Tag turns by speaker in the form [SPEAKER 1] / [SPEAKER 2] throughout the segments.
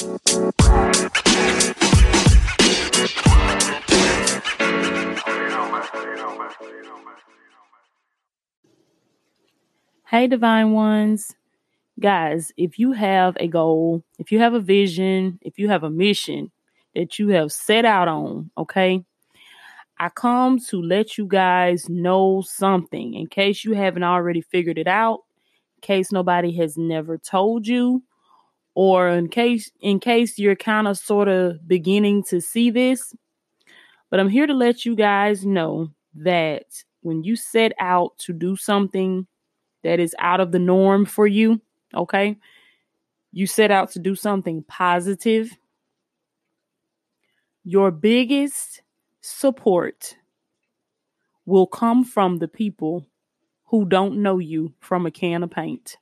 [SPEAKER 1] Hey, divine ones. Guys, if you have a goal, if you have a vision, if you have a mission that you have set out on, okay, I come to let you guys know something in case you haven't already figured it out, in case nobody has never told you, or in case in case you're kind of sort of beginning to see this. But I'm here to let you guys know that when you set out to do something that is out of the norm for you, okay? You set out to do something positive. Your biggest support will come from the people who don't know you from a can of paint.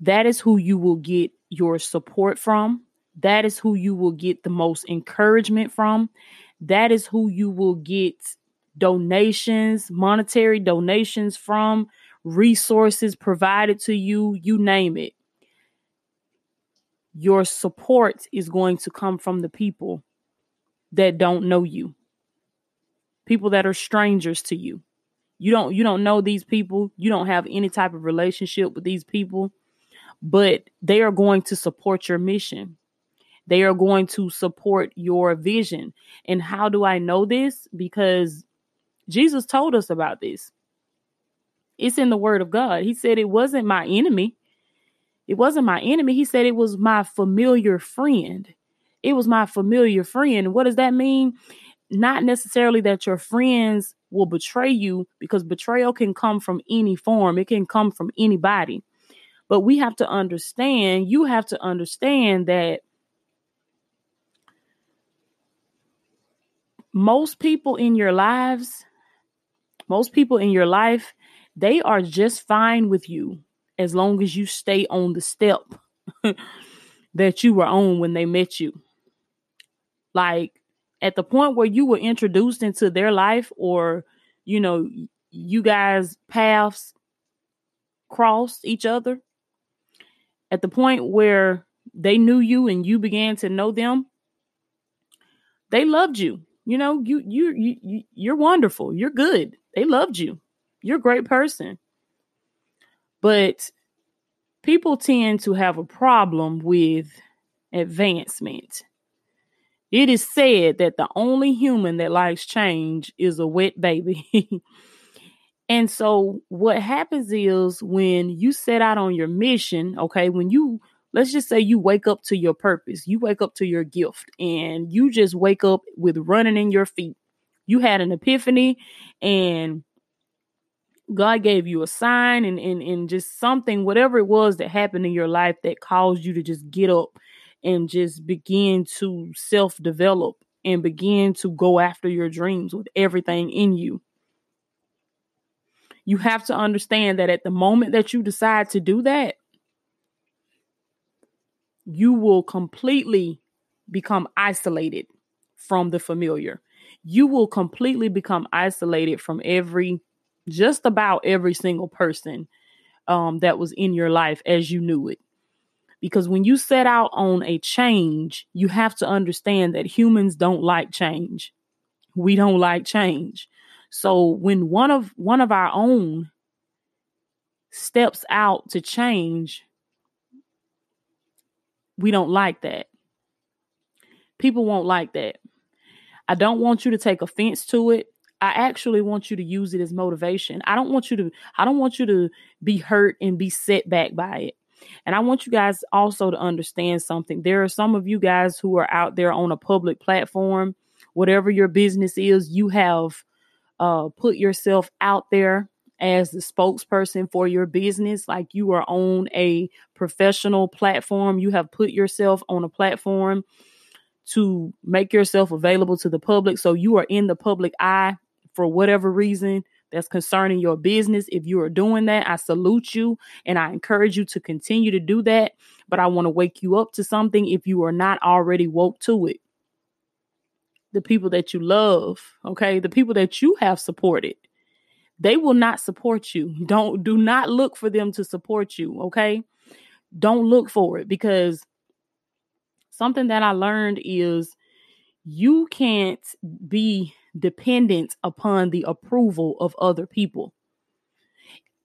[SPEAKER 1] That is who you will get your support from. That is who you will get the most encouragement from. That is who you will get donations, monetary donations from, resources provided to you, you name it. Your support is going to come from the people that don't know you. People that are strangers to you. You don't you don't know these people. You don't have any type of relationship with these people, but they are going to support your mission. They are going to support your vision. And how do I know this? Because Jesus told us about this. It's in the word of God. He said it wasn't my enemy. It wasn't my enemy. He said it was my familiar friend. It was my familiar friend. What does that mean? Not necessarily that your friends will betray you because betrayal can come from any form, it can come from anybody. But we have to understand, you have to understand that most people in your lives most people in your life, they are just fine with you as long as you stay on the step that you were on when they met you. Like at the point where you were introduced into their life or you know you guys paths crossed each other at the point where they knew you and you began to know them they loved you you know you you you you're wonderful you're good they loved you. You're a great person. But people tend to have a problem with advancement. It is said that the only human that likes change is a wet baby. and so, what happens is when you set out on your mission, okay, when you let's just say you wake up to your purpose, you wake up to your gift, and you just wake up with running in your feet you had an epiphany and God gave you a sign and, and, and just something, whatever it was that happened in your life that caused you to just get up and just begin to self develop and begin to go after your dreams with everything in you. You have to understand that at the moment that you decide to do that, you will completely become isolated from the familiar. You will completely become isolated from every just about every single person um, that was in your life as you knew it. Because when you set out on a change you have to understand that humans don't like change. We don't like change so when one of one of our own steps out to change we don't like that people won't like that I don't want you to take offense to it. I actually want you to use it as motivation. I don't want you to I don't want you to be hurt and be set back by it. And I want you guys also to understand something. There are some of you guys who are out there on a public platform, whatever your business is, you have uh, put yourself out there as the spokesperson for your business. Like you are on a professional platform, you have put yourself on a platform to make yourself available to the public. So you are in the public eye for whatever reason that's concerning your business. If you are doing that, I salute you and I encourage you to continue to do that. But I want to wake you up to something if you are not already woke to it. The people that you love, okay, the people that you have supported, they will not support you. Don't do not look for them to support you, okay? don't look for it because something that I learned is you can't be dependent upon the approval of other people.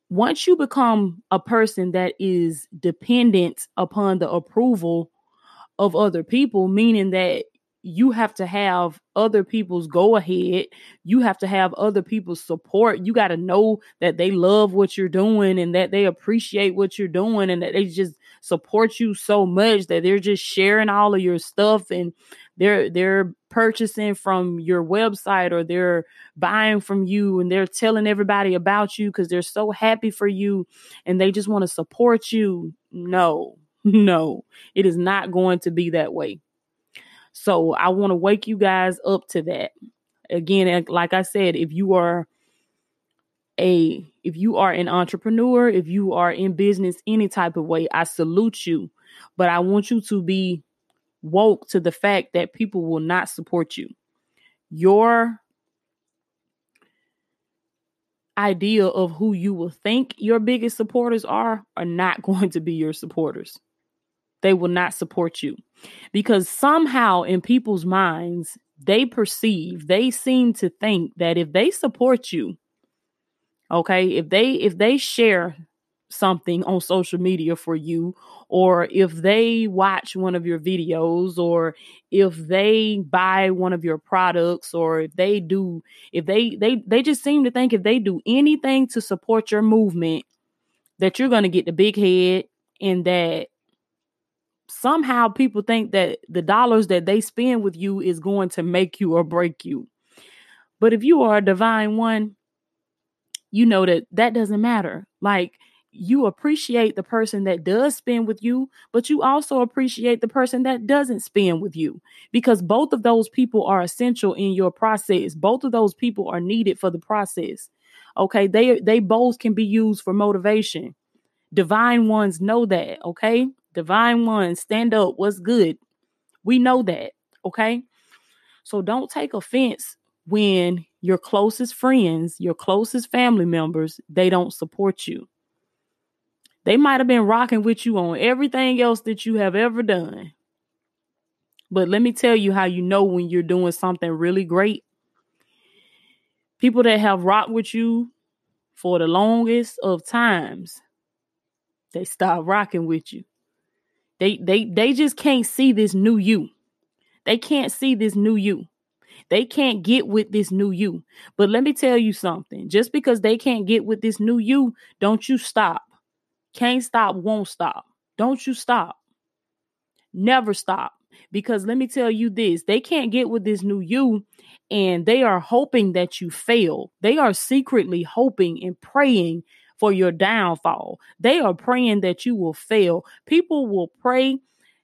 [SPEAKER 1] Once you become a person that is dependent upon the approval of other people, meaning that you have to have other people's go ahead. You have to have other people's support. You got to know that they love what you're doing and that they appreciate what you're doing and that they just support you so much that they're just sharing all of your stuff and they're they're purchasing from your website or they're buying from you and they're telling everybody about you cuz they're so happy for you and they just want to support you. No. No. It is not going to be that way. So I want to wake you guys up to that. Again, like I said, if you are a if you are an entrepreneur, if you are in business any type of way, I salute you. But I want you to be woke to the fact that people will not support you. Your idea of who you will think your biggest supporters are are not going to be your supporters they will not support you. Because somehow in people's minds they perceive they seem to think that if they support you okay if they if they share something on social media for you or if they watch one of your videos or if they buy one of your products or if they do if they they they just seem to think if they do anything to support your movement that you're going to get the big head and that somehow people think that the dollars that they spend with you is going to make you or break you. But if you are a divine one, you know that that doesn't matter. Like you appreciate the person that does spend with you, but you also appreciate the person that doesn't spend with you because both of those people are essential in your process. Both of those people are needed for the process. Okay, they they both can be used for motivation. Divine ones know that, okay? Divine one, stand up. What's good? We know that. Okay. So don't take offense when your closest friends, your closest family members, they don't support you. They might have been rocking with you on everything else that you have ever done. But let me tell you how you know when you're doing something really great. People that have rocked with you for the longest of times, they stop rocking with you. They they they just can't see this new you. They can't see this new you. They can't get with this new you. But let me tell you something. Just because they can't get with this new you, don't you stop. Can't stop, won't stop. Don't you stop. Never stop. Because let me tell you this they can't get with this new you, and they are hoping that you fail. They are secretly hoping and praying for your downfall. They are praying that you will fail. People will pray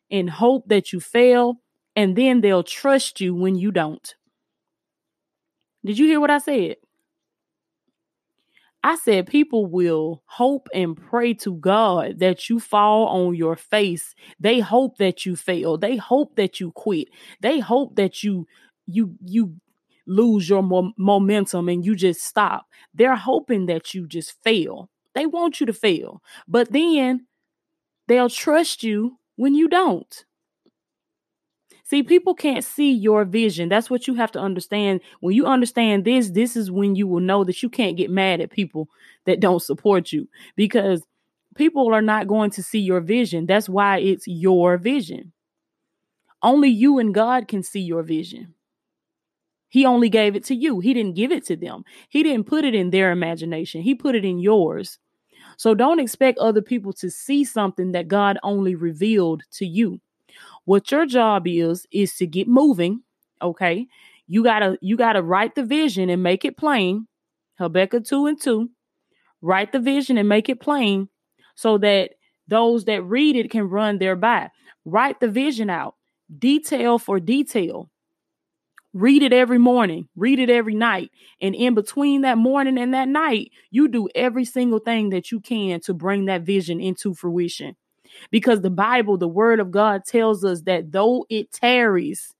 [SPEAKER 1] and hope that you fail, and then they'll trust you when you don't. Did you hear what I said? I said people will hope and pray to God that you fall on your face. They hope that you fail. They hope that you quit. They hope that you you you lose your mo- momentum and you just stop. They're hoping that you just fail. They want you to fail, but then they'll trust you when you don't. See, people can't see your vision. That's what you have to understand. When you understand this, this is when you will know that you can't get mad at people that don't support you because people are not going to see your vision. That's why it's your vision. Only you and God can see your vision. He only gave it to you. He didn't give it to them. He didn't put it in their imagination. He put it in yours. So don't expect other people to see something that God only revealed to you. What your job is is to get moving, okay? You got to you got to write the vision and make it plain. Habakkuk 2 and 2. Write the vision and make it plain so that those that read it can run thereby. Write the vision out, detail for detail. Read it every morning, read it every night. And in between that morning and that night, you do every single thing that you can to bring that vision into fruition. Because the Bible, the word of God tells us that though it tarries,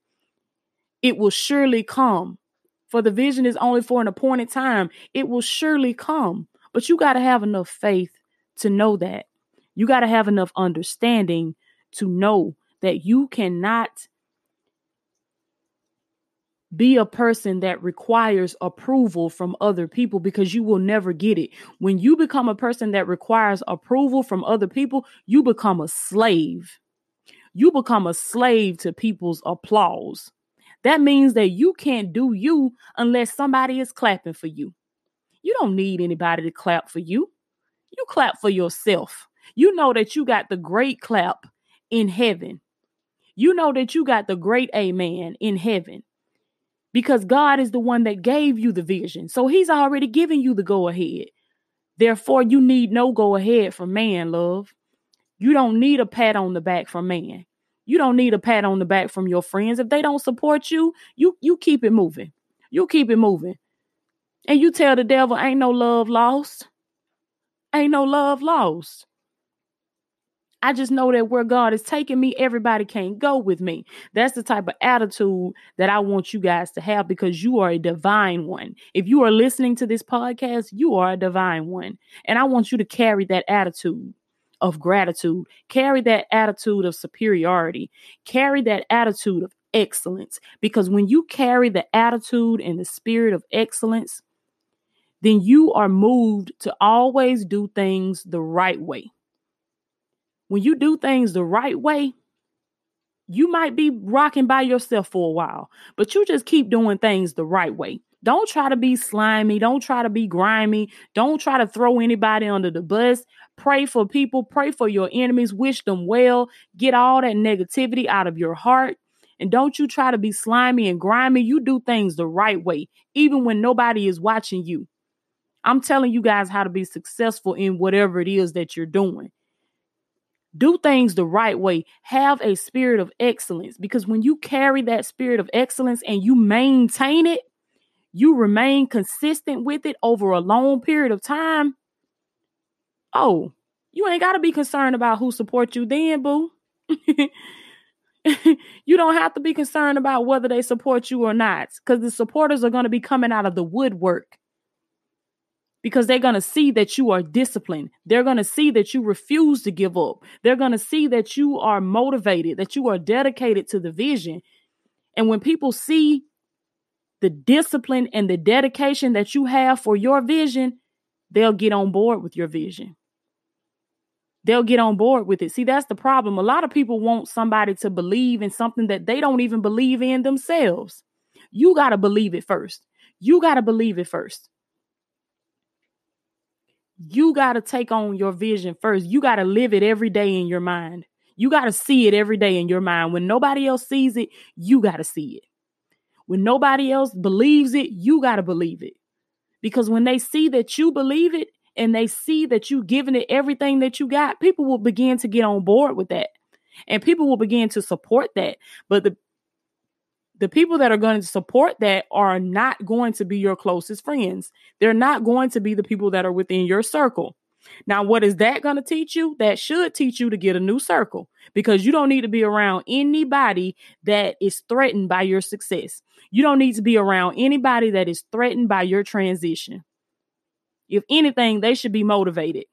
[SPEAKER 1] it will surely come. For the vision is only for an appointed time. It will surely come. But you got to have enough faith to know that. You got to have enough understanding to know that you cannot be a person that requires approval from other people because you will never get it. When you become a person that requires approval from other people, you become a slave. You become a slave to people's applause. That means that you can't do you unless somebody is clapping for you. You don't need anybody to clap for you. You clap for yourself. You know that you got the great clap in heaven. You know that you got the great amen in heaven because God is the one that gave you the vision. So he's already given you the go ahead. Therefore, you need no go ahead from man, love. You don't need a pat on the back from man. You don't need a pat on the back from your friends. If they don't support you, you you keep it moving. You keep it moving. And you tell the devil ain't no love lost. Ain't no love lost. I just know that where God is taking me, everybody can't go with me. That's the type of attitude that I want you guys to have because you are a divine one. If you are listening to this podcast, you are a divine one. And I want you to carry that attitude of gratitude, carry that attitude of superiority, carry that attitude of excellence. Because when you carry the attitude and the spirit of excellence, then you are moved to always do things the right way when you do things the right way, you might be rocking by yourself for a while, but you just keep doing things the right way. Don't try to be slimy. Don't try to be grimy. Don't try to throw anybody under the bus. Pray for people. Pray for your enemies. Wish them well. Get all that negativity out of your heart. And don't you try to be slimy and grimy. You do things the right way, even when nobody is watching you. I'm telling you guys how to be successful in whatever it is that you're doing. Do things the right way. Have a spirit of excellence because when you carry that spirit of excellence and you maintain it, you remain consistent with it over a long period of time. Oh, you ain't got to be concerned about who supports you then, boo. you don't have to be concerned about whether they support you or not because the supporters are going to be coming out of the woodwork because they're going to see that you are disciplined. They're going to see that you refuse to give up. They're going to see that you are motivated, that you are dedicated to the vision. And when people see the discipline and the dedication that you have for your vision, they'll get on board with your vision. They'll get on board with it. See, that's the problem. A lot of people want somebody to believe in something that they don't even believe in themselves. You got to believe it first. You got to believe it first you got to take on your vision first. You got to live it every day in your mind. You got to see it every day in your mind. When nobody else sees it, you got to see it. When nobody else believes it, you got to believe it. Because when they see that you believe it and they see that you giving it everything that you got, people will begin to get on board with that. And people will begin to support that. But the the people that are going to support that are not going to be your closest friends. They're not going to be the people that are within your circle. Now, what is that going to teach you? That should teach you to get a new circle because you don't need to be around anybody that is threatened by your success. You don't need to be around anybody that is threatened by your transition. If anything, they should be motivated.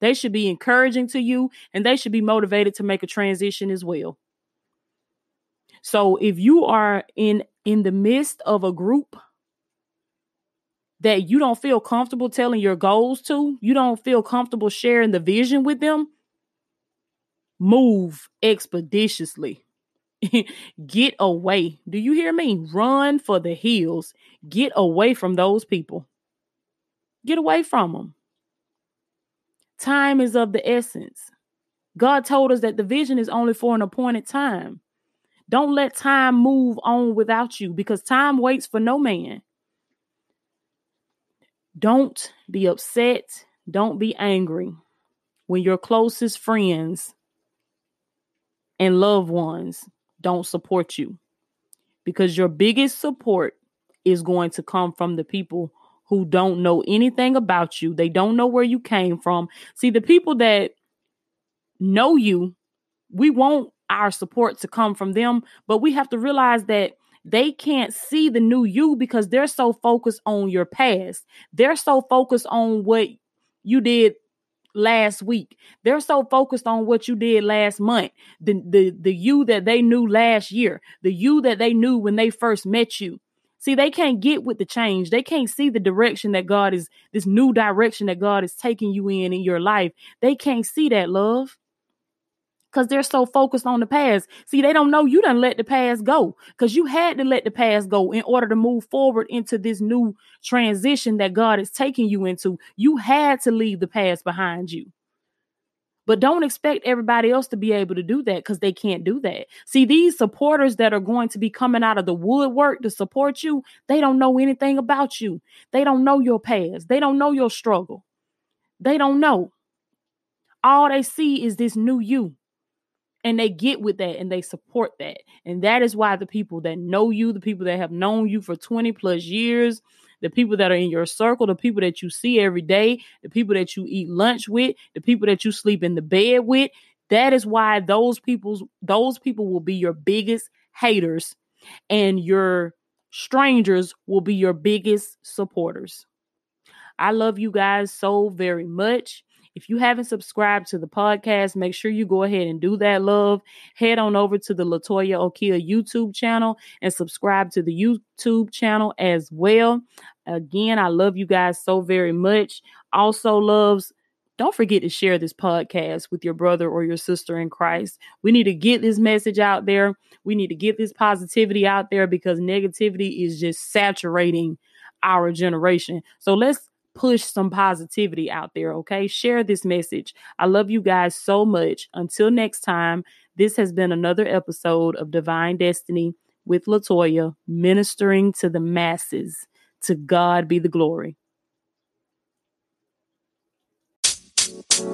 [SPEAKER 1] They should be encouraging to you and they should be motivated to make a transition as well. So if you are in in the midst of a group that you don't feel comfortable telling your goals to, you don't feel comfortable sharing the vision with them, move expeditiously. Get away. Do you hear me? Run for the hills. Get away from those people. Get away from them. Time is of the essence. God told us that the vision is only for an appointed time. Don't let time move on without you because time waits for no man. Don't be upset. Don't be angry when your closest friends and loved ones don't support you because your biggest support is going to come from the people who don't know anything about you. They don't know where you came from. See, the people that know you, we won't our support to come from them. But we have to realize that they can't see the new you because they're so focused on your past. They're so focused on what you did last week. They're so focused on what you did last month, the the the you that they knew last year, the you that they knew when they first met you. See, they can't get with the change. They can't see the direction that God is this new direction that God is taking you in in your life. They can't see that love because they're so focused on the past. See, they don't know you done let the past go because you had to let the past go in order to move forward into this new transition that God is taking you into. You had to leave the past behind you. But don't expect everybody else to be able to do that because they can't do that. See, these supporters that are going to be coming out of the woodwork to support you, they don't know anything about you. They don't know your past. They don't know your struggle. They don't know. All they see is this new you and they get with that and they support that. And that is why the people that know you the people that have known you for 20 plus years the people that are in your circle the people that you see every day the people that you eat lunch with the people that you sleep in the bed with that is why those people's those people will be your biggest haters and your strangers will be your biggest supporters. I love you guys so very much if you haven't subscribed to the podcast, make sure you go ahead and do that, love. Head on over to the Latoya Okia YouTube channel and subscribe to the YouTube channel as well. Again, I love you guys so very much. Also, loves, don't forget to share this podcast with your brother or your sister in Christ. We need to get this message out there. We need to get this positivity out there because negativity is just saturating our generation. So let's push some positivity out there, okay? Share this message. I love you guys so much. Until next time, this has been another episode of Divine Destiny with Latoya, ministering to the masses. To God be the glory. You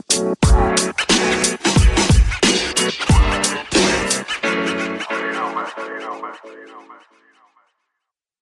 [SPEAKER 1] know, man. You know, man. You know, man.